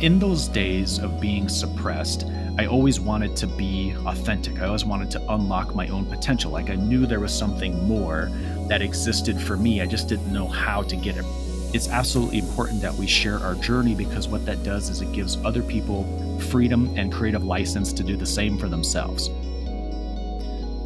in those days of being suppressed, I always wanted to be authentic. I always wanted to unlock my own potential. Like I knew there was something more that existed for me. I just didn't know how to get it. It's absolutely important that we share our journey because what that does is it gives other people freedom and creative license to do the same for themselves.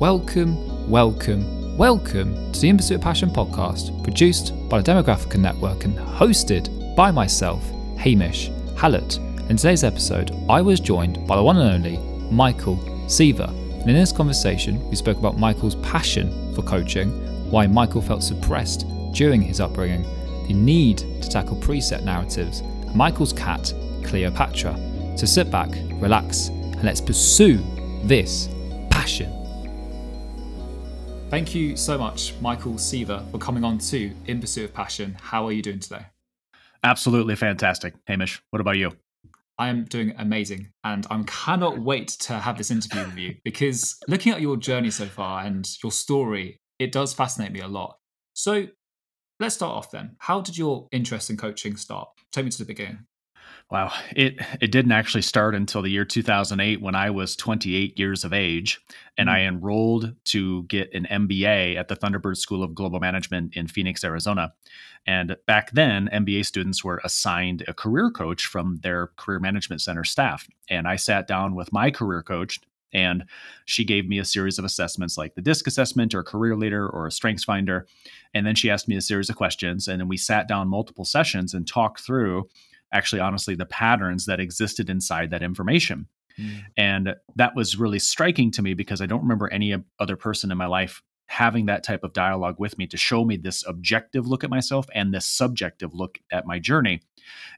Welcome, welcome, welcome to the In Pursuit of Passion podcast, produced by the Demographica Network and hosted by myself, Hamish Hallett. In today's episode, I was joined by the one and only Michael Seaver. And in this conversation, we spoke about Michael's passion for coaching, why Michael felt suppressed during his upbringing, the need to tackle preset narratives, and Michael's cat, Cleopatra. So sit back, relax, and let's pursue this passion. Thank you so much, Michael Seaver, for coming on to In Pursuit of Passion. How are you doing today? Absolutely fantastic. Hamish, what about you? I am doing amazing and I cannot wait to have this interview with you because looking at your journey so far and your story, it does fascinate me a lot. So let's start off then. How did your interest in coaching start? Take me to the beginning. Wow, it it didn't actually start until the year 2008 when I was 28 years of age and. I mm. enrolled to get an MBA at the Thunderbird School of Global Management in Phoenix, Arizona. And back then, MBA students were assigned a career coach from their career management center staff. And I sat down with my career coach and she gave me a series of assessments like the DISC assessment or career leader or a strengths finder. And then she asked me a series of questions. And then we sat down multiple sessions and talked through actually, honestly, the patterns that existed inside that information. Mm. And that was really striking to me because I don't remember any other person in my life having that type of dialogue with me to show me this objective look at myself and this subjective look at my journey.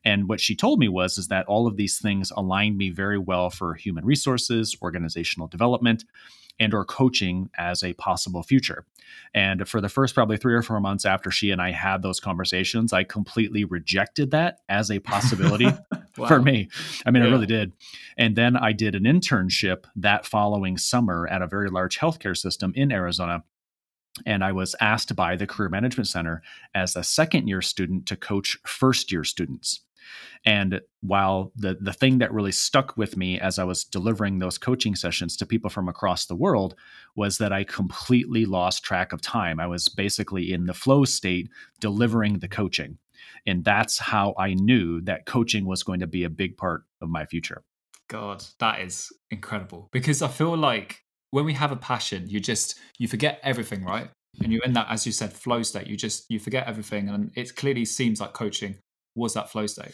And what she told me was is that all of these things aligned me very well for human resources, organizational development, and or coaching as a possible future. And for the first probably 3 or 4 months after she and I had those conversations, I completely rejected that as a possibility wow. for me. I mean, yeah. I really did. And then I did an internship that following summer at a very large healthcare system in Arizona and I was asked by the Career Management Center as a second year student to coach first year students. And while the the thing that really stuck with me as I was delivering those coaching sessions to people from across the world was that I completely lost track of time. I was basically in the flow state delivering the coaching. And that's how I knew that coaching was going to be a big part of my future. God, that is incredible because I feel like when we have a passion, you just you forget everything, right? And you're in that, as you said, flow state. You just you forget everything, and it clearly seems like coaching was that flow state.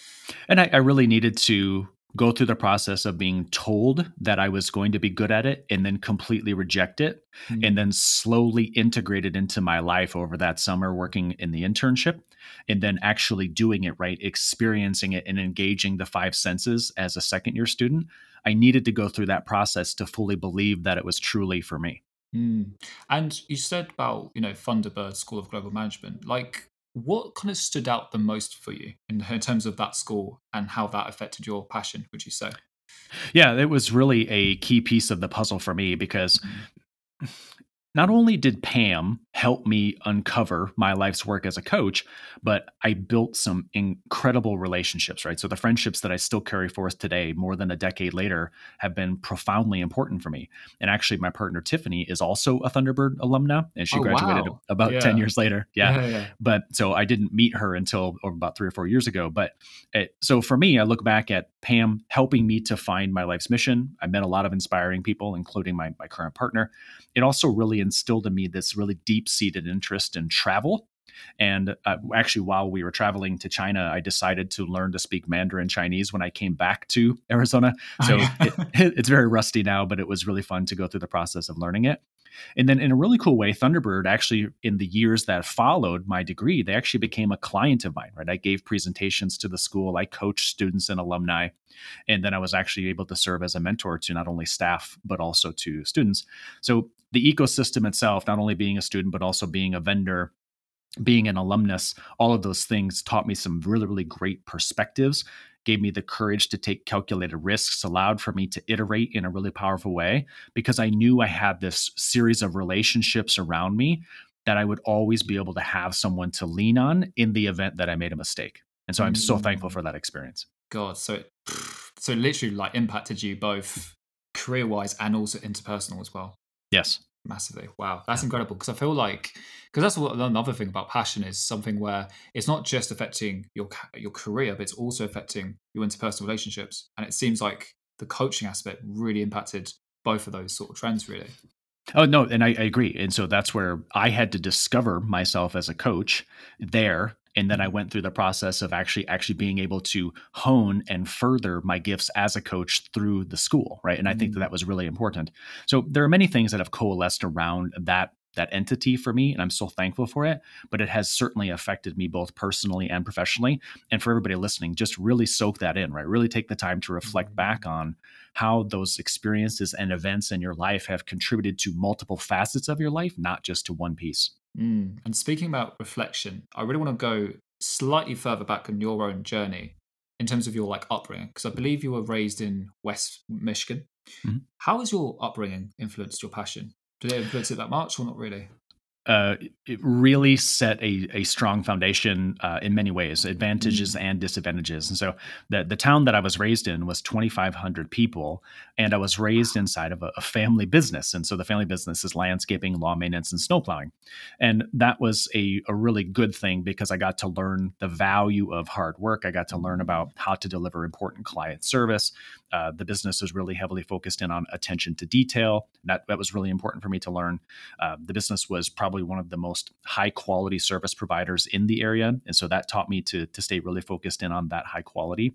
And I, I really needed to go through the process of being told that I was going to be good at it and then completely reject it mm-hmm. and then slowly integrate it into my life over that summer working in the internship and then actually doing it right, experiencing it and engaging the five senses as a second year student. I needed to go through that process to fully believe that it was truly for me. Mm. And you said about, you know, Thunderbird School of Global Management. Like, what kind of stood out the most for you in, in terms of that school and how that affected your passion, would you say? Yeah, it was really a key piece of the puzzle for me because mm not only did Pam help me uncover my life's work as a coach, but I built some incredible relationships, right? So the friendships that I still carry forth today, more than a decade later, have been profoundly important for me. And actually, my partner Tiffany is also a Thunderbird alumna, and she oh, graduated wow. about yeah. 10 years later. Yeah. Yeah, yeah. But so I didn't meet her until about three or four years ago. But it, so for me, I look back at Pam helping me to find my life's mission. I met a lot of inspiring people, including my, my current partner. It also really instilled in me this really deep seated interest in travel. And uh, actually, while we were traveling to China, I decided to learn to speak Mandarin Chinese when I came back to Arizona. Oh, so oh, yeah. it, it's very rusty now, but it was really fun to go through the process of learning it. And then, in a really cool way, Thunderbird actually, in the years that followed my degree, they actually became a client of mine, right? I gave presentations to the school, I coached students and alumni. And then I was actually able to serve as a mentor to not only staff, but also to students. So, the ecosystem itself, not only being a student, but also being a vendor, being an alumnus, all of those things taught me some really, really great perspectives gave me the courage to take calculated risks, allowed for me to iterate in a really powerful way because I knew I had this series of relationships around me that I would always be able to have someone to lean on in the event that I made a mistake. And so I'm so thankful mm. for that experience. God, so it, so literally like impacted you both career wise and also interpersonal as well. Yes. Massively. Wow. That's yeah. incredible. Because I feel like, because that's what another thing about passion is something where it's not just affecting your your career, but it's also affecting your interpersonal relationships. And it seems like the coaching aspect really impacted both of those sort of trends, really. Oh no, and I, I, agree. And so that's where I had to discover myself as a coach there. And then I mm-hmm. went through the process of actually actually being able to hone and further my gifts as a coach through the school, right? And I think that mm-hmm. that was really important. So there are many things that have coalesced around that that entity for me and i'm so thankful for it but it has certainly affected me both personally and professionally and for everybody listening just really soak that in right really take the time to reflect back mm-hmm. on how those experiences and events in your life have contributed to multiple facets of your life not just to one piece mm. and speaking about reflection i really want to go slightly further back on your own journey in terms of your like upbringing because i believe you were raised in west michigan mm-hmm. how has your upbringing influenced your passion did it influence it that much or not really? Uh, it really set a, a strong foundation uh, in many ways, advantages mm-hmm. and disadvantages. And so the, the town that I was raised in was 2,500 people, and I was raised inside of a, a, family business. And so the family business is landscaping, lawn maintenance, and snowplowing. And that was a, a really good thing because I got to learn the value of hard work. I got to learn about how to deliver important client service. Uh, the business was really heavily focused in on attention to detail. That, that was really important for me to learn. Uh, the business was probably probably one of the most high quality service providers in the area, and so that taught me to to stay really focused in on that high quality.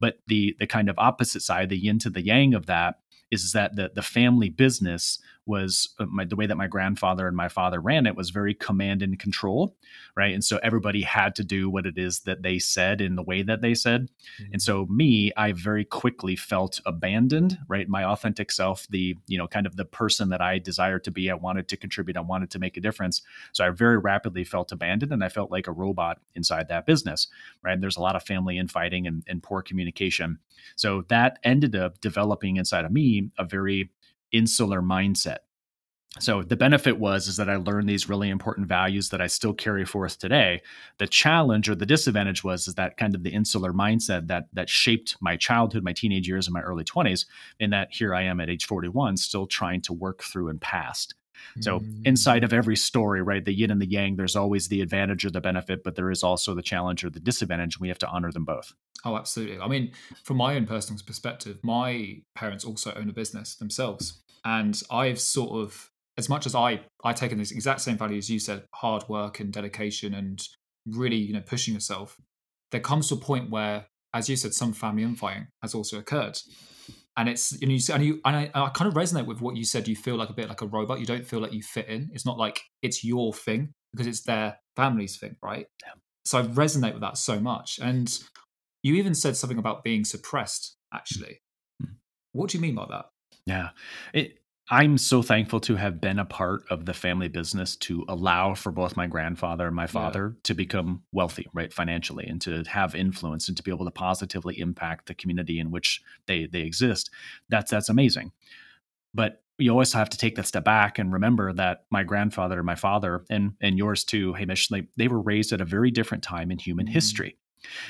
But the the kind of opposite side, the yin to the yang of that, is that the the family business was uh, my, the way that my grandfather and my father ran it was very command and control, right? And so everybody had to do what it is that they said in the way that they said. Mm-hmm. And so me, I very quickly felt abandoned, right? My authentic self, the you know kind of the person that I desired to be, I wanted to contribute, I wanted to make a difference. So I very rapidly felt abandoned, and I felt like a robot inside that business, right? And there's a lot of family infighting and, and poor communication. So that ended up developing inside of me a very insular mindset. So the benefit was is that I learned these really important values that I still carry forth today. The challenge or the disadvantage was is that kind of the insular mindset that that shaped my childhood, my teenage years, and my early 20s, in that here I am at age 41 still trying to work through and past. So mm. inside of every story, right, the yin and the yang, there's always the advantage or the benefit, but there is also the challenge or the disadvantage. We have to honor them both. Oh, absolutely. I mean, from my own personal perspective, my parents also own a business themselves. And I've sort of, as much as I, I taken this exact same value as you said, hard work and dedication and really, you know, pushing yourself, there comes to a point where, as you said, some family infighting has also occurred. And it's and you and you and I, I kind of resonate with what you said. You feel like a bit like a robot. You don't feel like you fit in. It's not like it's your thing because it's their family's thing, right? Yeah. So I resonate with that so much. And you even said something about being suppressed, actually. Mm-hmm. What do you mean by that? Yeah. It, I'm so thankful to have been a part of the family business to allow for both my grandfather and my father yeah. to become wealthy, right, financially, and to have influence and to be able to positively impact the community in which they they exist. That's that's amazing. But you always have to take that step back and remember that my grandfather and my father and and yours too, Hamish, they, they were raised at a very different time in human mm-hmm. history.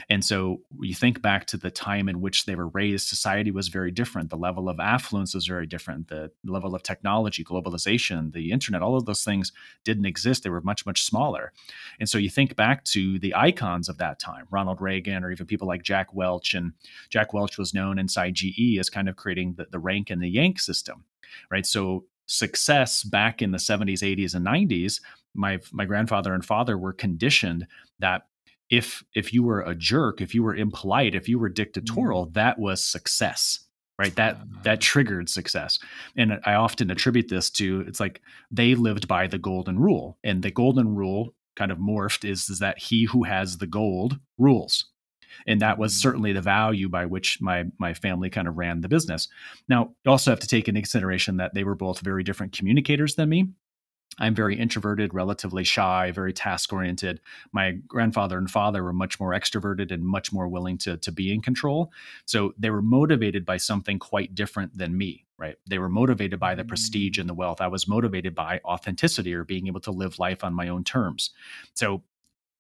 And so you think back to the time in which they were raised, society was very different. The level of affluence was very different. The level of technology, globalization, the internet, all of those things didn't exist. They were much, much smaller. And so you think back to the icons of that time, Ronald Reagan, or even people like Jack Welch. And Jack Welch was known inside GE as kind of creating the, the rank and the yank system, right? So success back in the 70s, 80s, and 90s, my my grandfather and father were conditioned that if if you were a jerk, if you were impolite, if you were dictatorial, mm. that was success right? That that triggered success. And i often attribute this to it's like they lived by the golden rule and the golden rule kind of morphed is, is that he who has the gold rules. And that was mm. certainly the value by which my my family kind of ran the business. Now you also have to take into consideration that they were both very different communicators than me I'm very introverted, relatively shy, very task oriented. My grandfather and father were much more extroverted and much more willing to, to be in control. So they were motivated by something quite different than me, right? They were motivated by the prestige mm. and the wealth. I was motivated by authenticity or being able to live life on my own terms. So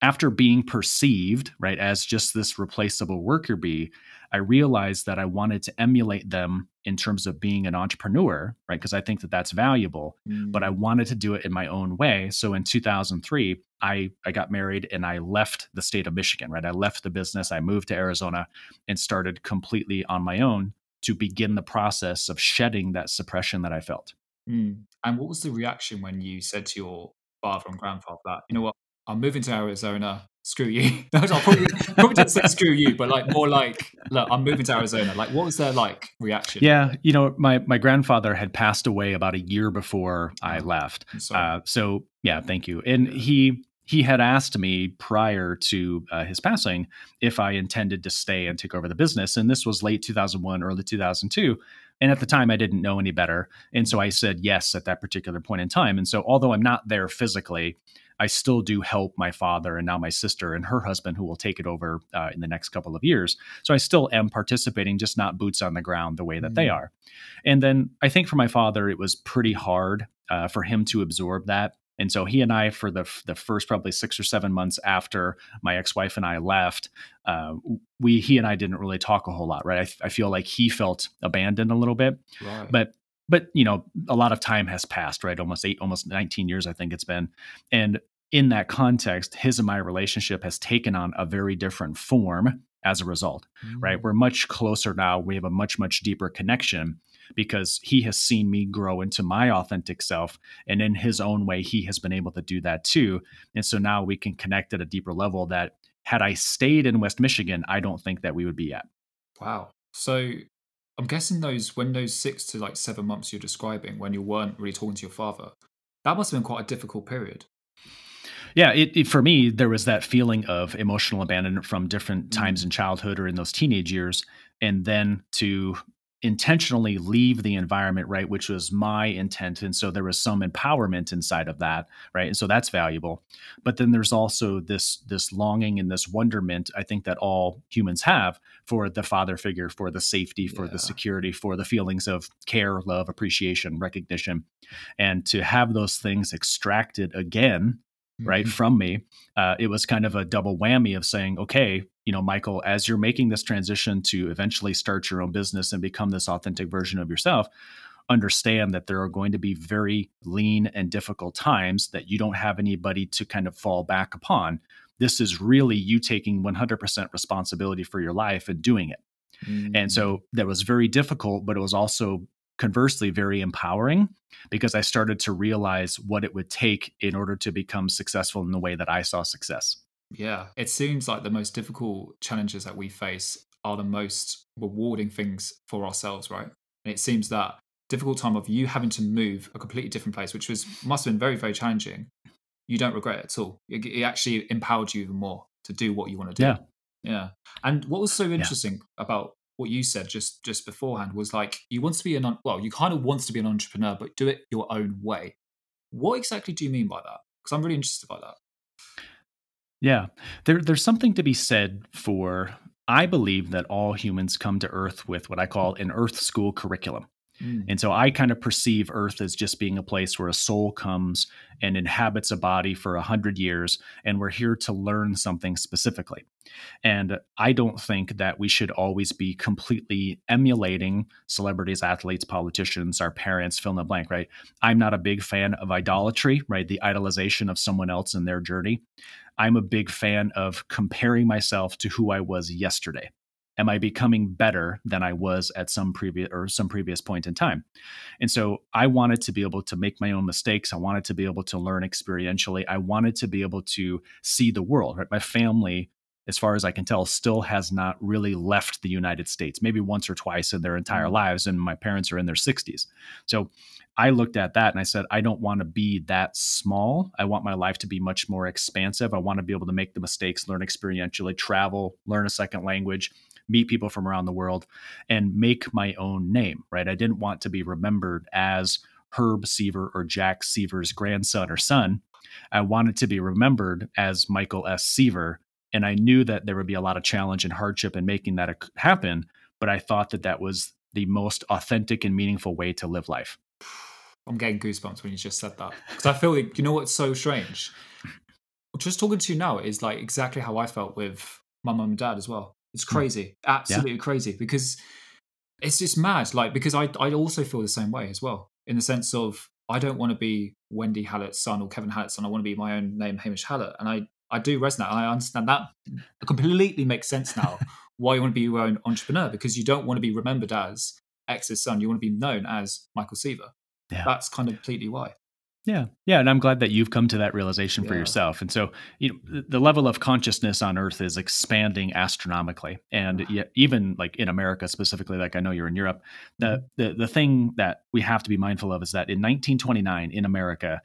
after being perceived, right, as just this replaceable worker bee, I realized that I wanted to emulate them in terms of being an entrepreneur, right? Because I think that that's valuable, mm. but I mm. wanted to do it in my own way. So in 2003, I, I got married and I left the state of Michigan, right? I left the business, I moved to Arizona and started completely on my own to begin the process of shedding that suppression that I felt. Mm. And what was the reaction when you said to your father and grandfather that, you know what, I'm moving to Arizona, screw you. I probably, probably didn't say screw you, but like more like, look, I'm moving to Arizona. Like, what was their like reaction? Yeah, you know, my my grandfather had passed away about a year before I oh, left. Uh, so yeah, thank you. And he he had asked me prior to uh, his passing if I intended to stay and take over the business, and this was late 2001, early 2002. And at the time, I didn't know any better. And so I said yes at that particular point in time. And so, although I'm not there physically, I still do help my father and now my sister and her husband, who will take it over uh, in the next couple of years. So I still am participating, just not boots on the ground the way that mm-hmm. they are. And then I think for my father, it was pretty hard uh, for him to absorb that. And so he and I, for the the first probably six or seven months after my ex wife and I left, uh, we he and I didn't really talk a whole lot, right? I, I feel like he felt abandoned a little bit, right. but but you know a lot of time has passed right? Almost eight almost 19 years i think it's been. And in that context his and my relationship has taken on a very different form as a result mm-hmm. right? Mm. we're much closer now. We have a much much deeper connection because he has seen me grow into my authentic self and in his own way he has been able to do that too. And so now we can connect at a deeper level that had i stayed in west michigan i don't think that we would be at. Wow. So I'm guessing those when those six to like seven months you're describing when you weren't really talking to your father, that must have been quite a difficult period. Yeah, it, it, for me there was that feeling of emotional abandonment from different times mm. in childhood or in those teenage years, and then to intentionally leave the environment right which was my intent and so there was some empowerment inside of that right and so that's valuable but then there's also this this longing and this wonderment i think that all humans have for the father figure for the safety for yeah. the security for the feelings of care love appreciation recognition and to have those things extracted again right mm-hmm. from me uh, it was kind of a double whammy of saying okay you know, Michael, as you're making this transition to eventually start your own business and become this authentic version of yourself, understand that there are going to be very lean and difficult times that you don't have anybody to kind of fall back upon. This is really you taking 100% responsibility for your life and doing it. Mm-hmm. And so mm. that was very difficult, but it was also conversely very empowering because I started to realize what it would take in order to become successful in the way that I saw success. Yeah, it seems like the most difficult challenges that we face are the most rewarding things for ourselves, right? And it seems that difficult time of you having to move a completely different place, which was must have been very, very challenging. You don't regret it at all. It, it actually empowered you even more to do what you want to do. Yeah, yeah. And what was so interesting yeah. about what you said just just beforehand was like you want to be an well, you kind of want to be an entrepreneur, but do it your own way. What exactly do you mean by that? Because I'm really interested by that. Yeah. There, there's something to be said for, I believe that all humans come to Earth with what I call an Earth school curriculum. Mm. And so I kind of perceive Earth as just being a place where a soul comes and inhabits a body for a hundred years, and we're here to learn something specifically. And I don't think that we should always be completely emulating celebrities, athletes, politicians, our parents, fill in the blank, right? I'm not a big fan of idolatry, right? The idolization of someone else in their journey. I'm a big fan of comparing myself to who I was yesterday. Am I becoming better than I was at some previous or some previous point in time? And so I wanted to be able to make my own mistakes. I wanted to be able to learn experientially. I wanted to be able to see the world. Right? My family as far as I can tell, still has not really left the United States, maybe once or twice in their entire mm. lives. And my parents are in their 60s. So I looked at that and I said, I don't want to be that small. I want my life to be much more expansive. I want to be able to make the mistakes, learn experientially, travel, learn a second language, meet people from around the world, and make my own name, right? I didn't want to be remembered as Herb Seaver or Jack Seaver's grandson or son. I wanted to be remembered as Michael S. Seaver and I knew that there would be a lot of challenge and hardship in making that uh, happen. But I thought that that was the most authentic and meaningful way to live life. I'm getting goosebumps when you just said that because I feel like you know what's so strange. Just talking to you now is like exactly how I felt with my mum and dad as well. It's crazy, absolutely yeah. crazy because it's just mad. Like because I I also feel the same way as well in the sense of I don't want to be Wendy Hallett's son or Kevin Hallett's son. I want to be my own name, Hamish Hallett, and I I do resonate. I understand that it completely makes sense now why you want to be your own entrepreneur because you don't want to be remembered as X's son. You want to be known as Michael Seaver. Yeah. That's kind of completely why. Yeah. Yeah. And I'm glad that you've come to that realization yeah. for yourself. And so, you know, the level of consciousness on earth is expanding astronomically. And yet, even like in America specifically, like I know you're in Europe, the, mm-hmm. the, the thing that we have to be mindful of is that in 1929 in America,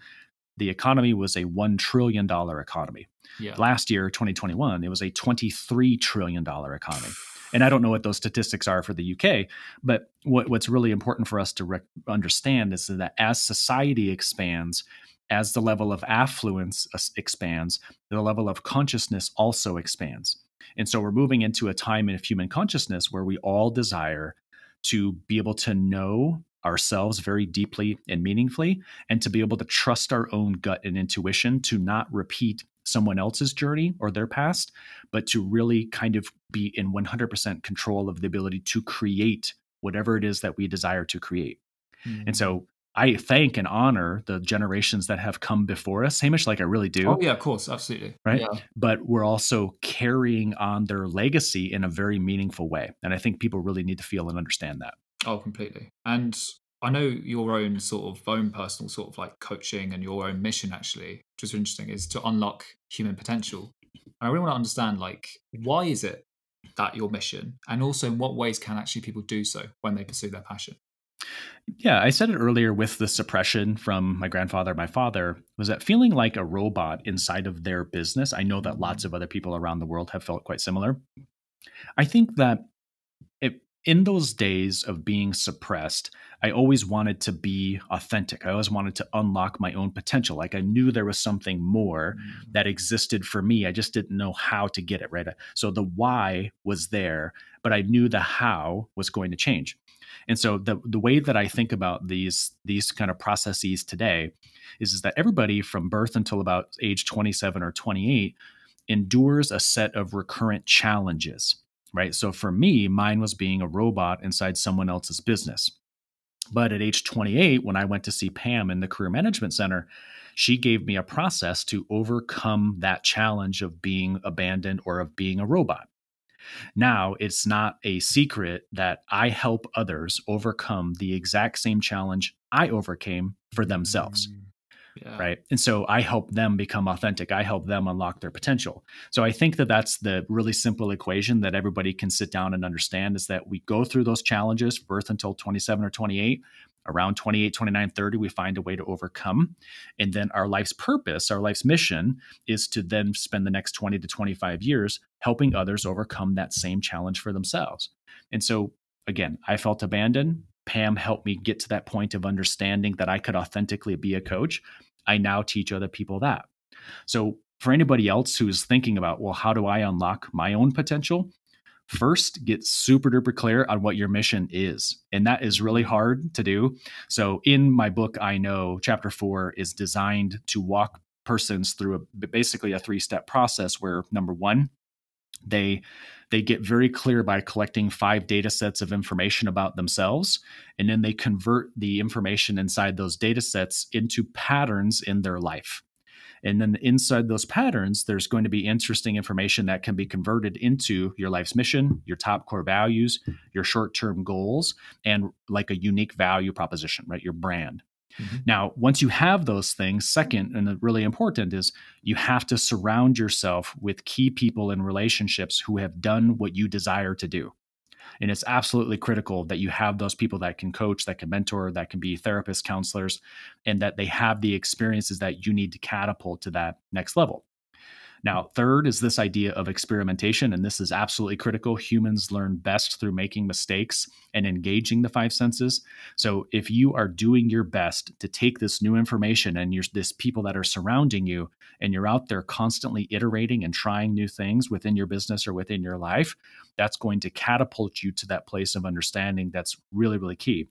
the economy was a $1 trillion economy. Yeah. Last year, 2021, it was a $23 trillion economy. And I don't know what those statistics are for the UK, but what, what's really important for us to rec- understand is that as society expands, as the level of affluence expands, the level of consciousness also expands. And so we're moving into a time in human consciousness where we all desire to be able to know ourselves very deeply and meaningfully, and to be able to trust our own gut and intuition to not repeat someone else's journey or their past, but to really kind of be in 100% control of the ability to create whatever it is that we desire to create. Mm-hmm. And so I thank and honor the generations that have come before us, Hamish, like I really do. Oh, yeah, of course, absolutely. Right. Yeah. But we're also carrying on their legacy in a very meaningful way. And I think people really need to feel and understand that. Oh, completely. And I know your own sort of own personal sort of like coaching and your own mission actually, which is interesting, is to unlock human potential. And I really want to understand like why is it that your mission, and also in what ways can actually people do so when they pursue their passion. Yeah, I said it earlier with the suppression from my grandfather, my father, was that feeling like a robot inside of their business. I know that lots mm-hmm. of other people around the world have felt quite similar. I think that in those days of being suppressed, I always wanted to be authentic. I always wanted to unlock my own potential. Like I knew there was something more mm-hmm. that existed for me. I just didn't know how to get it right. So the why was there, but I knew the how was going to change. And so the the way that I think about these these kind of processes today is, is that everybody from birth until about age 27 or 28 endures a set of recurrent challenges right? So for me, mine was being a robot inside someone else's business. But at age 28, when I went to see Pam in the Career Management Center, she gave me a process to overcome that challenge of being abandoned or of being a robot. Now, it's not a secret that I help others overcome the exact same challenge I overcame for themselves. Mm. Yeah. Right. And so I help them become authentic. I help them unlock their potential. So I think that that's the really simple equation that everybody can sit down and understand is that we go through those challenges, birth until 27 or 28. Around 28, 29, 30, we find a way to overcome. And then our life's purpose, our life's mission is to then spend the next 20 to 25 years helping others overcome that same challenge for themselves. And so, again, I felt abandoned. Pam helped me get to that point of understanding that I could authentically be a coach. I now teach other people that. So, for anybody else who's thinking about, well, how do I unlock my own potential? First, get super duper clear on what your mission is. And that is really hard to do. So, in my book, I Know, chapter four is designed to walk persons through a, basically a three step process where number one, they they get very clear by collecting five data sets of information about themselves and then they convert the information inside those data sets into patterns in their life. And then inside those patterns there's going to be interesting information that can be converted into your life's mission your top core values your short-term goals and like a unique value proposition right? Your brand Mm-hmm. Now, once you have those things, second and really important is you have to surround yourself with key people and relationships who have done what you desire to do. And it's absolutely critical that you have those people that can coach, that can mentor, that can be therapists, counselors, and that they have the experiences that you need to catapult to that next level. Now, third is this idea of experimentation, and this is absolutely critical. Humans learn best through making mistakes and engaging the five senses. So, if you are doing your best to take this new information and you're this people that are surrounding you, and you're out there constantly iterating and trying new things within your business or within your life, that's going to catapult you to that place of understanding that's really, really key.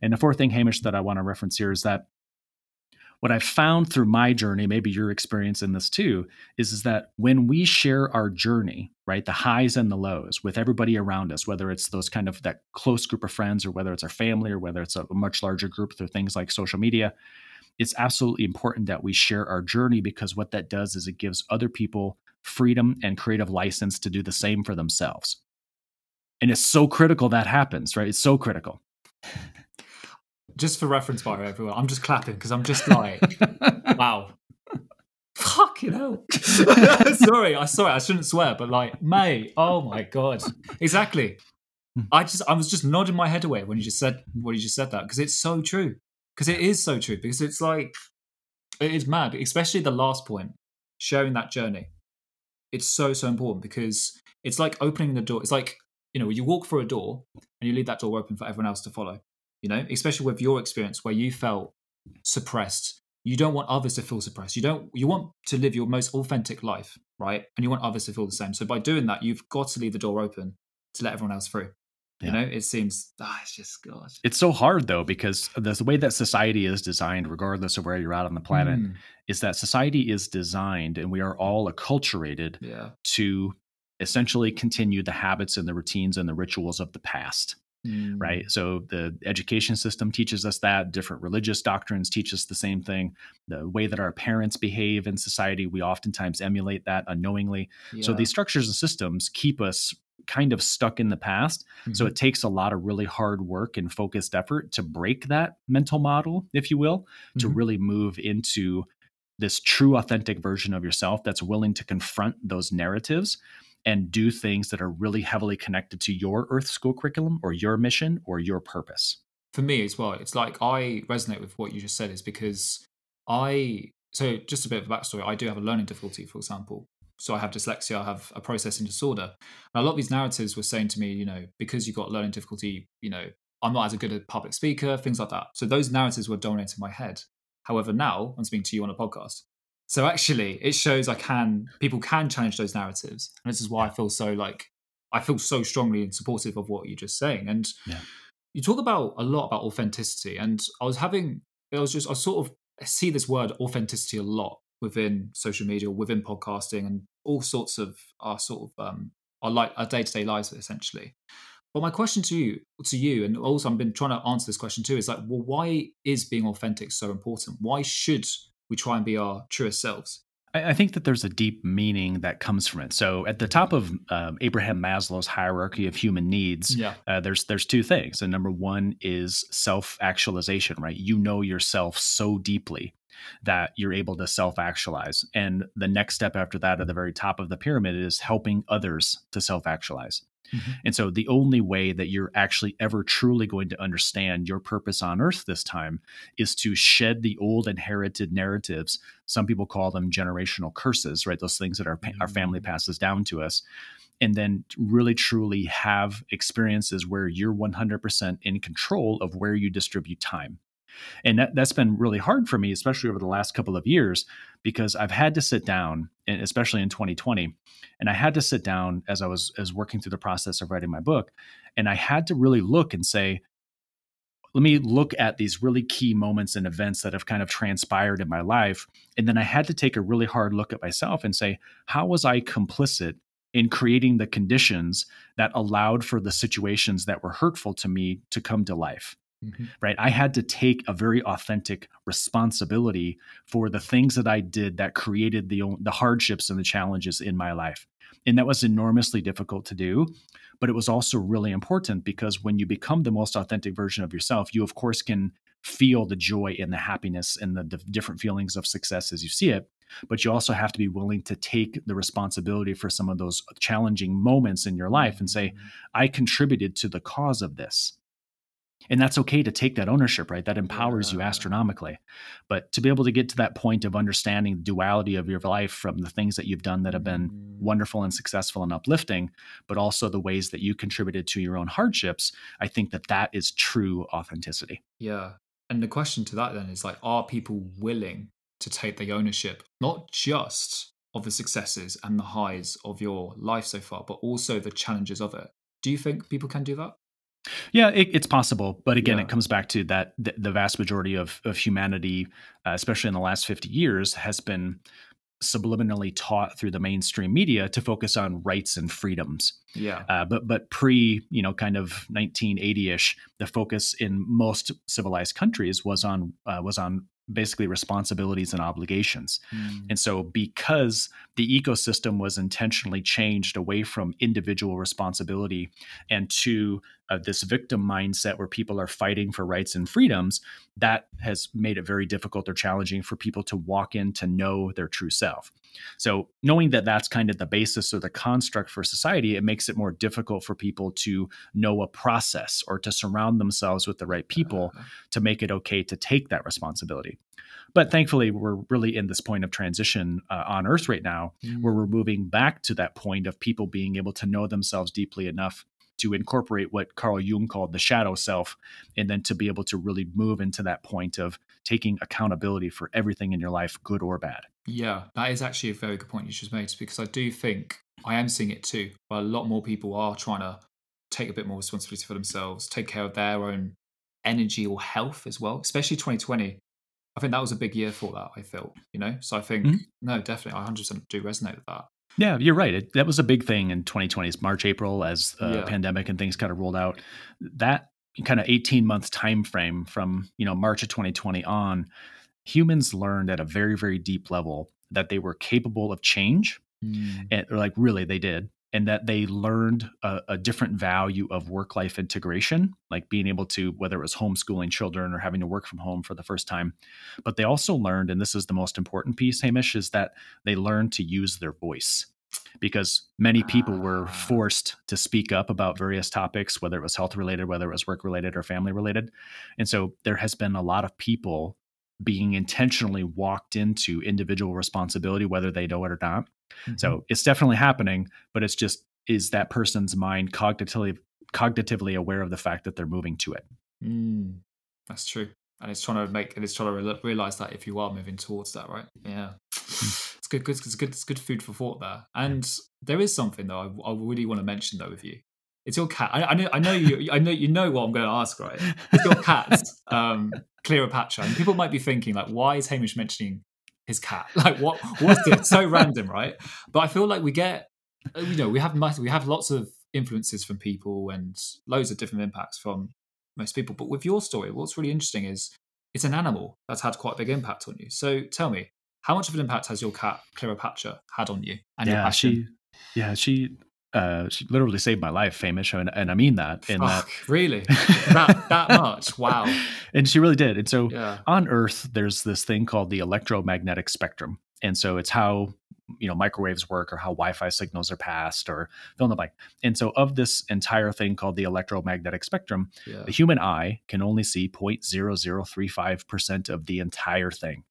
And the fourth thing, Hamish, that I want to reference here is that what I've found through my journey, maybe your experience in this too, is, is that when we share our journey, right, the highs and the lows with everybody around us, whether it's those kind of that close group of friends or whether it's our family or whether it's a much larger group through things like social media, it's absolutely important that we share our journey because what that does is it gives other people freedom and creative license to do the same for themselves. And it's so critical that happens, right? It's so critical. Just for reference by everyone, I'm just clapping because I'm just like, wow. Fuck you know. sorry, I sorry, I shouldn't swear, but like, mate, oh my god. Exactly. Hmm. I just I was just nodding my head away when you just said when you just said that because it's so true because it is so true because it's like it is mad especially the last point sharing that journey it's so so important because it's like opening the door it's like you know you walk through a door and you leave that door open for everyone else to follow you know especially with your experience where you felt suppressed you don't want others to feel suppressed you don't you want to live your most authentic life right and you want others to feel the same so by doing that you've got to leave the door open to let everyone else through yeah. You know, it seems ah, it's just gosh. It's so hard though because the way that society is designed, regardless of where you're at on the planet, mm. is that society is designed, and we are all acculturated yeah. to essentially continue the habits and the routines and the rituals of the past. Mm. Right. So the education system teaches us that. Different religious doctrines teach us the same thing. The way that our parents behave in society, we oftentimes emulate that unknowingly. Yeah. So these structures and systems keep us kind of stuck in the past. Mm-hmm. So it takes a lot of really hard work and focused effort to break that mental model, if you will, mm-hmm. to really move into this true, authentic version of yourself that's willing to confront those narratives and do things that are really heavily connected to your Earth School curriculum or your mission or your purpose. For me as well, it's like I resonate with what you just said, is because I so just a bit of a backstory. I do have a learning difficulty, for example, so I have dyslexia, I have a processing disorder. And a lot of these narratives were saying to me, you know, because you've got learning difficulty, you know, I'm not as good a public speaker, things like that. So those narratives were dominating my head. However, now I'm speaking to you on a podcast. So actually, it shows I can, people can challenge those narratives. And this is why I feel so like, I feel so strongly and supportive of what you're just saying. And yeah. you talk about a lot about authenticity. And I was having, I was just, I sort of see this word authenticity a lot within social media, within podcasting, and all sorts of our sort of um, our like our day to day lives essentially. But my question to you, to you, and also I've been trying to answer this question too, is like, well, why is being authentic so important? Why should we try and be our truest selves? I think that there's a deep meaning that comes from it. So, at the top of um, Abraham Maslow's hierarchy of human needs, yeah. uh, there's there's two things. And number one is self actualization. Right, you know yourself so deeply that you're able to self actualize. And the next step after that, at the very top of the pyramid, is helping others to self actualize. Mm-hmm. And so, the only way that you're actually ever truly going to understand your purpose on earth this time is to shed the old inherited narratives. Some people call them generational curses, right? Those things that our, mm-hmm. our family mm. passes down to us. And then really truly have experiences where you're 100% in control of where you distribute time. And that, that's been really hard for me, especially over the last couple of years, because I've had to sit down, and especially in 2020, and I had to sit down as I was as working through the process of writing my book, and I had to really look and say, let me look at these really key moments and events that have kind of transpired in my life. And then I had to take a really hard look at myself and say, how was I complicit in creating the conditions that allowed for the situations that were hurtful to me to come to life? Mm-hmm. Right. I had to take a very authentic responsibility for the things that I did that created the, the hardships and the challenges in my life. And that was enormously difficult to do. But it was also really important because when you become the most authentic version of yourself, you, of course, can feel the joy and the happiness and the d- different feelings of success as you see it. But you also have to be willing to take the responsibility for some of those challenging moments in your life and say, mm-hmm. I contributed to the cause of this and that's okay to take that ownership right? That empowers you astronomically. But to be able to get to that point of understanding the duality of your life from the things that you've done that have been mm. wonderful and successful and uplifting but also the ways that you contributed to your own hardships i think that that is true authenticity. Yeah. And the question to that then is like are people willing to take the ownership not just of the successes and the highs of your life so far but also the challenges of it? Do you think people can do that Yeah, it, it's possible, but again, Yeah. it comes back to that the, the vast majority of of humanity, uh, especially in the last fifty years, has been subliminally taught through the mainstream media to focus on rights and freedoms. Yeah. Uh, but but pre you know kind of 1980ish, the focus in most civilized countries was on uh, was on basically responsibilities and obligations. Mm. And so, because the ecosystem was intentionally changed away from individual responsibility and to uh, this victim mindset where people are fighting for rights and freedoms, that has made it very difficult or challenging for people to walk in to know their true self. So, knowing that that's kind of the basis or the construct for society, it makes it more difficult for people to know a process or to surround themselves with the right people Uh, to make it okay to take that responsibility. But thankfully, we're really in this point of transition uh, on Earth right now, mm. where we're moving back to that point of people being able to know themselves deeply enough to incorporate what Carl Jung called the shadow self, and then to be able to really move into that point of taking accountability for everything in your life, good or bad. Yeah, that is actually a very good point you just made because I do think I am seeing it too. Where a lot more people are trying to take a bit more responsibility for themselves, take care of their own energy or health as well. Especially 2020, I think that was a big year for that. I felt, you know. So I think Mhm. no, definitely, I 100% do resonate with that. Yeah, you're right. It, that was a big thing in 2020's March, April, as the Yeah. pandemic and things kind of rolled out. That kind of 18 month time frame from you know March of 2020 on, humans learned at a very very deep level that they were capable of change, Mm. and like really they did, and that they learned a, a different value of work life integration, like being able to whether it was homeschooling children or having to work from home for the first time. But they also learned, and this is the most important piece, Hamish, is that they learned to use their voice because many people were Ah. forced to speak up about various topics, whether it was health related, whether it was work related or family related. And so there has been a lot of people being intentionally walked into individual responsibility, whether they know it or not. Mhm. So it's definitely happening, but it's just is that person's mind cognitively cognitively aware of the fact that they're moving to it. Mm, that's true. And it's trying to make and it's trying to realize that if you are moving towards that, right? Yeah, it's good. Good. It's good. It's good food for thought there. And there is something though I, I really want to mention though with you. It's your cat. I, I know. I know you. I know you know what I'm going to ask, right? It's your cat, um, Cleopatra. And people might be thinking like, why is Hamish mentioning his cat? Like, what? What's it? so random, right? But I feel like we get, uh, you know, we have we have lots of influences from people and loads of different impacts from most people. But with your story, what's really interesting is it's an animal that's had quite a big impact on you. So tell me, how much of an impact has your cat Cleopatra had on you and your yeah, passion? she yeah, she uh she literally saved my life, Hamish, and, and I mean that that really that that much? Wow. and she really did. And so Yeah. on Earth, there's this thing called the electromagnetic spectrum. And so it's how you know microwaves work or how Wi-Fi signals are passed or fill in the blank. And so of this entire thing called the electromagnetic spectrum, Yeah. the human eye can only see 0.0035% of the entire thing.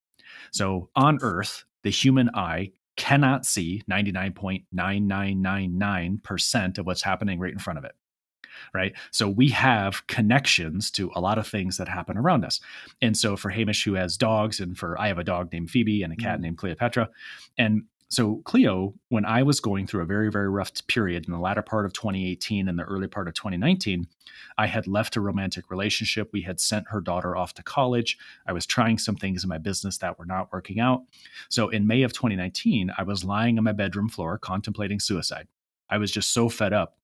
So on Earth, the human eye cannot see 99.9999% of what's happening right in front of it. Right. So we have connections to a lot of things that happen around us. And so for Hamish, who has dogs, and for I have a dog named Phoebe and a cat Mm. named Cleopatra. And so Cleo, when I was going through a very, very rough period in the latter part of 2018 and the early part of 2019, I had left a romantic relationship. We had sent her daughter off to college. I was trying some things in my business that were not working out. So in May of 2019, I was lying on my bedroom floor contemplating suicide. I was just so fed up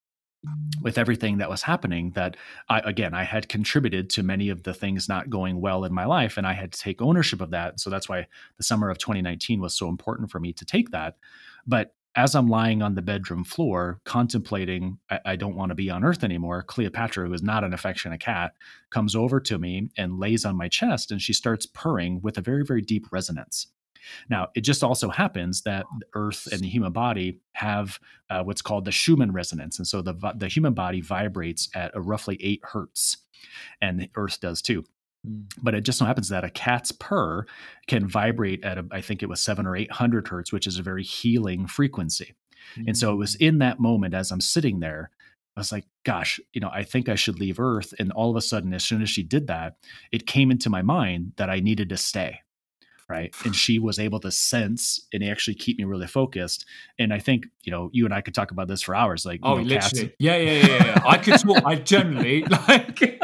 with everything that was happening that I again I had contributed to many of the things not going well in my life and I had to take ownership of that. So that's why the summer of 2019 was so important for me to take that. But as I'm lying on the bedroom floor contemplating, I, I don't want to be on earth anymore, Cleopatra, who is not an affectionate cat, comes over to me and lays on my chest and she starts purring with a very, very deep resonance. Now, it just also happens that the Earth and the human body have uh, what's called the Schumann resonance. And so the, the human body vibrates at a roughly eight hertz, and the Earth does too. Mm. But it just so happens that a cat's purr can vibrate at, a, I think it was seven or 800 hertz, which is a very healing frequency. And so it was in that moment as I'm sitting there, I was like, gosh, you know, I think I should leave Earth. And all of a sudden, as soon as she did that, it came into my mind that I needed to stay. Right and she was able to sense and actually keep me really focused and i think you know you and i could talk about this for hours like oh you know, literally cats. yeah yeah yeah yeah i could talk i generally like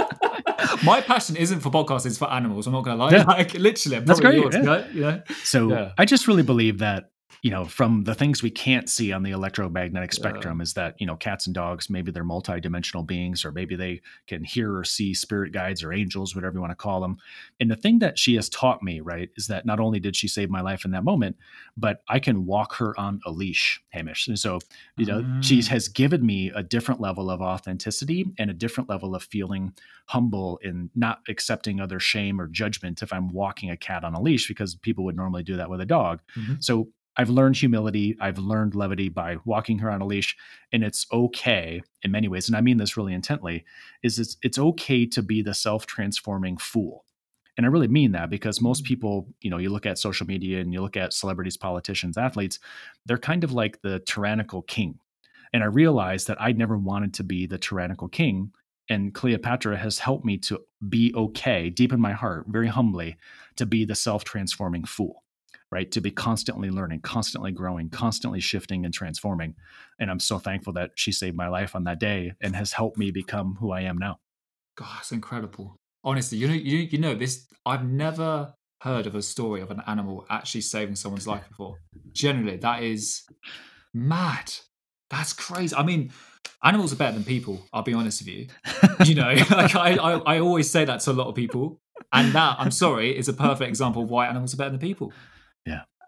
my passion isn't for podcasts it's for animals i'm not gonna lie yeah. like literally I'm that's great yours, yeah. you know? so yeah. i just really believe that you know, from the things we can't see on the electromagnetic spectrum yeah. is that, you know, cats and dogs, maybe they're multidimensional beings, or maybe they can hear or see spirit guides or angels, whatever you want to call them. And the thing that she has taught me, right, is that not only did she save my life in that moment, but I can walk her on a leash, Hamish. And so, you know, mm. she has given me a different level of authenticity and a different level of feeling humble in not accepting other shame or judgment if I'm walking a cat on a leash, because people would normally do that with a dog. Mm-hmm. So I've learned humility. I've learned levity by walking her on a leash, and it's okay in many ways. And I mean this really intently. Is it's it's okay to be the self transforming fool, and I really mean that because most mm. people, you know, you look at social media and you look at celebrities, politicians, athletes, they're kind of like the tyrannical king. And I realized that I'd never wanted to be the tyrannical king. And Cleopatra has helped me to be okay, deep in my heart, very humbly, to be the self transforming fool right? To be constantly learning, constantly growing, constantly shifting and transforming. And I'm so thankful that she saved my life on that day and has helped me become who I am now. God, it's incredible. Honestly, you know, you, you know this. I've never heard of a story of an animal actually saving someone's life before. Generally, that is mad. That's crazy. I mean, animals are better than people. I'll be honest with you. You know, like I, I, I always say that to a lot of people, and that I'm sorry is a perfect example of why animals are better than people.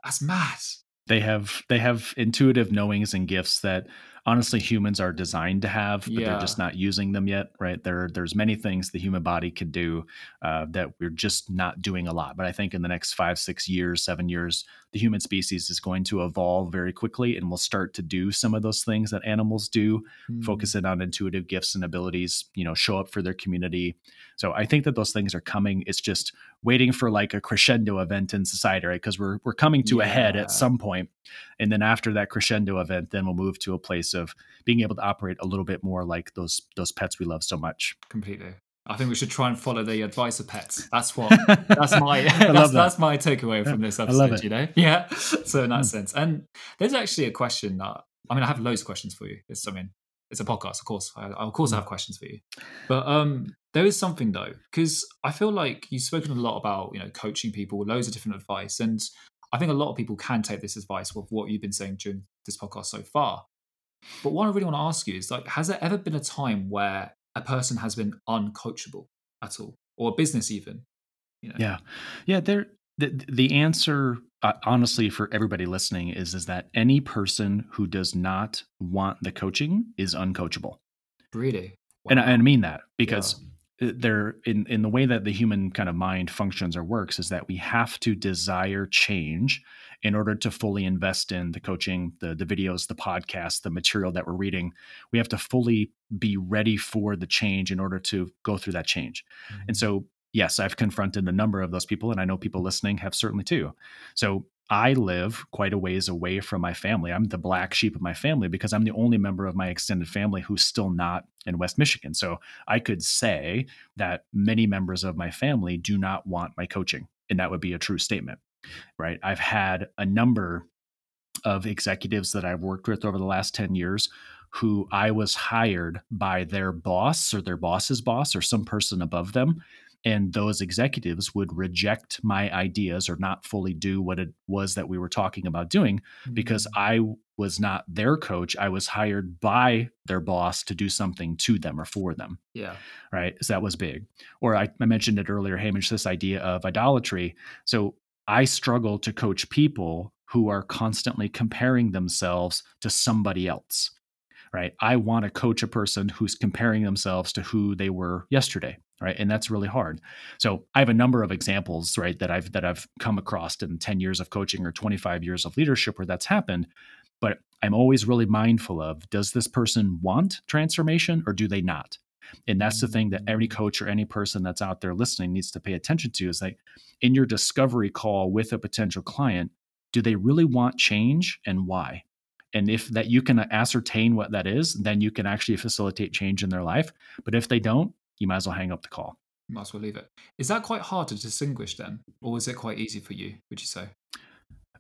That's mad. They have they have intuitive knowings and gifts that honestly humans are designed to have, but yeah. they're just not using them yet, right? There, there's many things the human body can do uh, that we're just not doing a lot. But I think in the next five, six years, seven years, the human species is going to evolve very quickly and will start to do some of those things that animals do, mm. focus in on intuitive gifts and abilities, you know, show up for their community. So I think that those things are coming. It's just waiting for like a crescendo event in society, right? Because we're we're coming to yeah. a head at some point, and then after that crescendo event, then we'll move to a place of being able to operate a little bit more like those those pets we love so much. Completely. I think we should try and follow the advice of pets. That's what. That's my. that's, that. that's my takeaway from this episode. You know. Yeah. So in that mm. sense, and there's actually a question that I mean, I have loads of questions for you. It's I mean, it's a podcast, of course. I, of course, I hmm. have questions for you. But um, there is something though, because I feel like you've spoken a lot about you know coaching people, loads of different advice, and I think a lot of people can take this advice with what you've been saying during this podcast so far. But what I really want to ask you is like, has there ever been a time where a person has been uncoachable at all, or a business even? You know? Yeah, yeah. There, the the answer, uh, honestly, for everybody listening, is is that any person who does not want the coaching is uncoachable. Really, wow. and, I, and I mean that because. Yeah there in in the way that the human kind of mind functions or works is that we have to desire change in order to fully invest in the coaching the the videos the podcast the material that we're reading we have to fully be ready for the change in order to go through that change mm-hmm. and so yes i've confronted a number of those people and i know people listening have certainly too so I live quite a ways away from my family. I'm the black sheep of my family because I'm the only member of my extended family who's still not in West Michigan. So I could say that many members of my family do not want my coaching. And that would be a true statement, right? I've had a number of executives that I've worked with over the last 10 years who I was hired by their boss or their boss's boss or some person above them and those executives would reject my ideas or not fully do what it was that we were talking about doing mm-hmm. because I was not their coach. I was hired by their boss to do something to them or for them. Yeah. Right. So that was big. Or I, I mentioned it earlier, Hamish, this idea of idolatry. So I struggle to coach people who are constantly comparing themselves to somebody else right? I want to coach a person who's comparing themselves to who they were yesterday, right? And that's really hard. So I have a number of examples, right, that I've that I've come across in 10 years of coaching or 25 years of leadership where that's happened. But I'm always really mindful of does this person want transformation or do they not? And that's the thing that every coach or any person that's out there listening needs to pay attention to is like in your discovery call with a potential client, do they really want change and why? And if that you can ascertain what that is, then you can actually facilitate change in their life. But if they don't, you might as well hang up the call. might as well leave it. Is that quite hard to distinguish then, or is it quite easy for you? Would you say?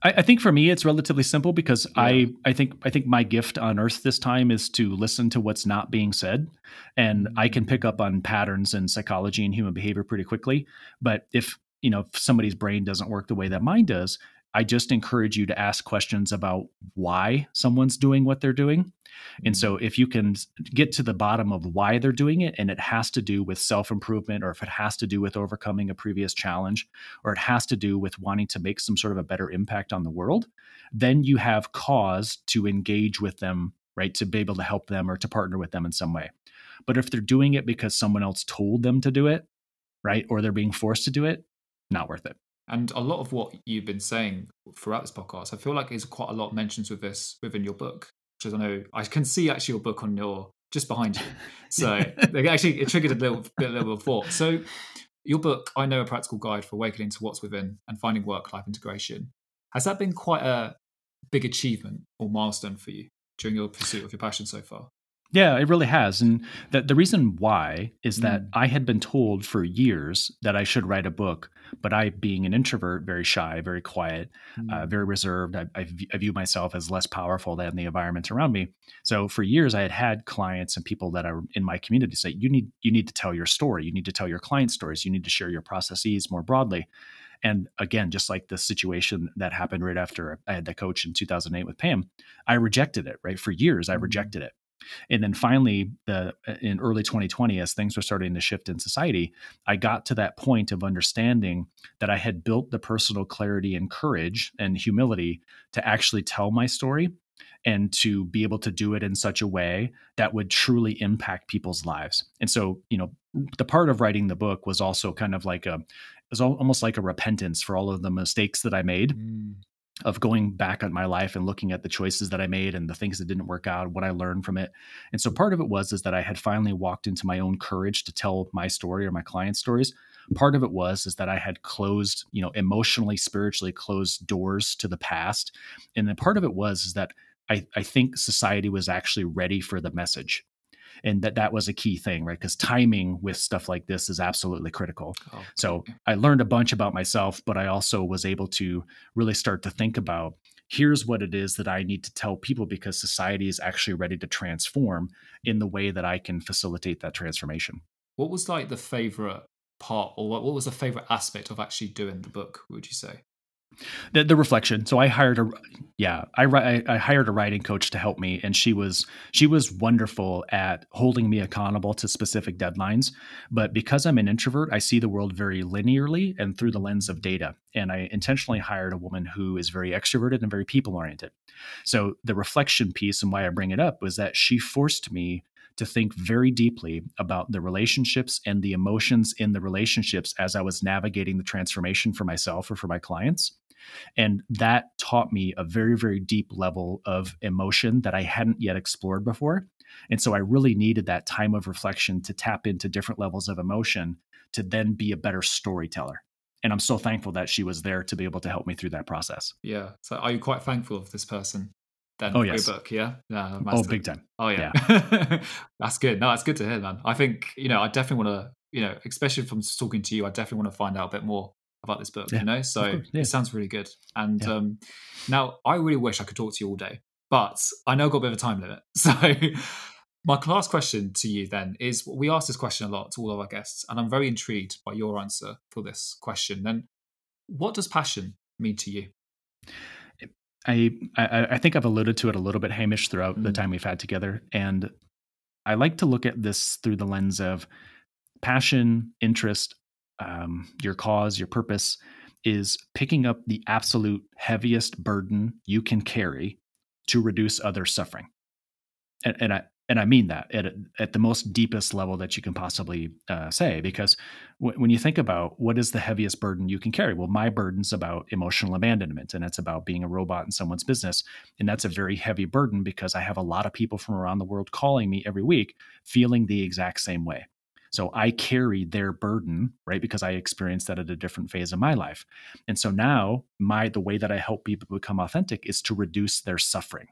I, I think for me it's relatively simple because yeah. I I think I think my gift on Earth this time is to listen to what's not being said, and. I can pick up on patterns in psychology and human behavior pretty quickly. But if you know if somebody's brain doesn't work the way that mine does, I just encourage you to ask questions about why someone's doing what they're doing. And so, mm-hmm. if you can get to the bottom of why they're doing it, and it has to do with self improvement, or if it has to do with overcoming a previous challenge, or it has to do with wanting to make some sort of a better impact on the world, then you have cause to engage with them, right? To be able to help them or to partner with them in some way. But if they're doing it because someone else told them to do it, right? Or they're being forced to do it, not worth it. And a lot of what you've been saying throughout this podcast, I feel like is quite a lot mentions with this within your book, which I know I can see actually your book on your just behind you. So actually it triggered a little bit, a little bit of thought. So your book, I know a practical guide for awakening to what's within and finding work-life integration. Has that been quite a big achievement or milestone for you during your pursuit of your passion so far? Yeah, it really has. And the, the reason why is that mm. I had been told for years that I should write a book, but I, being an introvert, very shy, very quiet, uh, mm. uh, very reserved, I, I, I, view myself as less powerful than the environment around me. So for years, I had had clients and people that are in my community say, "You need you need to tell your story. You need to tell your client stories. You need to share your processes more broadly." And again, just like the situation that happened right after I had the coach in 2008 with Pam, I rejected it. Right for years, I mm-hmm. rejected it and then finally, the in early 2020, as things were starting to shift in society, I got to that point of understanding that I had built the personal clarity and courage and humility to actually tell my story and to be able to do it in such a way that would truly impact people's lives. And so, you know, the part of writing the book was also kind of like a it was almost like a repentance for all of the mistakes that I made. Mm of going back on my life and looking at the choices that I made and the things that didn't work out, what I learned from it. And so part of it was is that I had finally walked into my own courage to tell my story or my clients' stories. Part of it was is that I had closed, you know, emotionally, spiritually closed doors to the past. And then part of it was is that I, I think society was actually ready for the message and that that was a key thing right? Because timing with stuff like this is absolutely critical. Oh, so i learned a bunch about myself but i also was able to really start to think about here's what it is that i need to tell people because society is actually ready to transform in the way that i can facilitate that transformation. What was like the favorite part or what was the favorite aspect of actually doing the book would you say the, the reflection. So i hired a yeah I, I hired a writing coach to help me and she was she was wonderful at holding me accountable to specific deadlines. But because i'm an introvert i see the world very linearly and through the lens of data. And i intentionally hired a woman who is very extroverted and very people oriented so the reflection piece and why i bring it up was that she forced me to think very deeply about the relationships and the emotions in the relationships as I was navigating the transformation for myself or for my clients. And that taught me a very, very deep level of emotion that I hadn't yet explored before. And so I really needed that time of reflection to tap into different levels of emotion to then be a better storyteller. And I'm so thankful that she was there to be able to help me through that process. Yeah. So are you quite thankful of this person? Then oh, yes. book, yeah. Yeah. Oh, big time. Oh yeah. yeah. that's good. No, that's good to hear, man. I think, you know, I definitely want to, you know, especially from talking to you, I definitely want to find out a bit more about this book, yeah, you know? So yeah. it sounds really good. And yeah. um, now I really wish I could talk to you all day, but I know I've got a bit of a time limit. So my last question to you then is we ask this question a lot to all of our guests, and I'm very intrigued by your answer for this question. Then what does passion mean to you? I, I, I think I've alluded to it a little bit, Hamish, throughout mm-hmm. the time we've had together. And I like to look at this through the lens of passion, interest, um, your cause, your purpose is picking up the absolute heaviest burden you can carry to reduce other suffering. And, and I and I mean that at at the most deepest level that you can possibly uh, say, because w- when you think about what is the heaviest burden you can carry, well, my burden's about emotional abandonment, and it's about being a robot in someone's business, and that's a very heavy burden because I have a lot of people from around the world calling me every week, feeling the exact same way. So I carry their burden, right? Because I experienced that at a different phase of my life. And so now my the way that I help people become authentic is to reduce their suffering.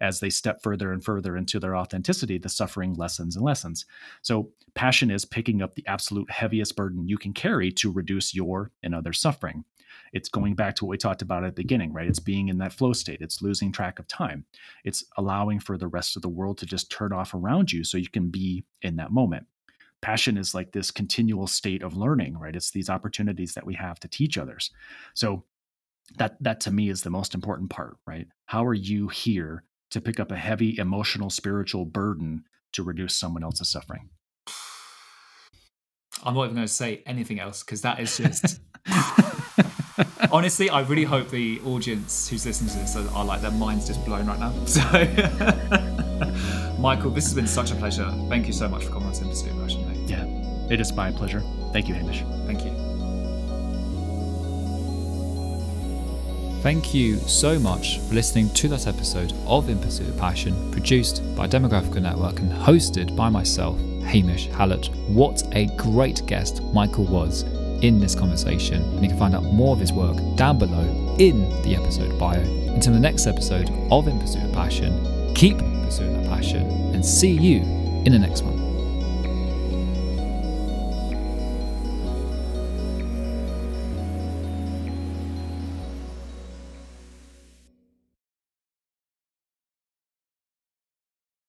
as they step further and further into their authenticity, the suffering lessens and lessens. So, passion is picking up the absolute heaviest burden you can carry to reduce your and other suffering. It's going back to what we talked about at the beginning, right? It's being in that flow state, it's losing track of time, it's allowing for the rest of the world to just turn off around you so you can be in that moment. Passion is like this continual state of learning, right? It's these opportunities that we have to teach others. So, that that to me is the most important part right how are you here to pick up a heavy emotional spiritual burden to reduce someone else's suffering i'm not even going to say anything else because that is just honestly i really hope the audience who's listening to this are, like their minds just blown right now so michael this has been such a pleasure thank you so much for coming on Passion mate. Yeah it is my pleasure thank you hamish thank you Thank you so much for listening to that episode of In Pursuit of Passion, produced by Demographica Network and hosted by myself, Hamish Hallett. What a great guest Michael was in this conversation, and you can find out more of his work down below in the episode bio. Until the next episode of In Pursuit of Passion, keep pursuing that passion and see you in the next one.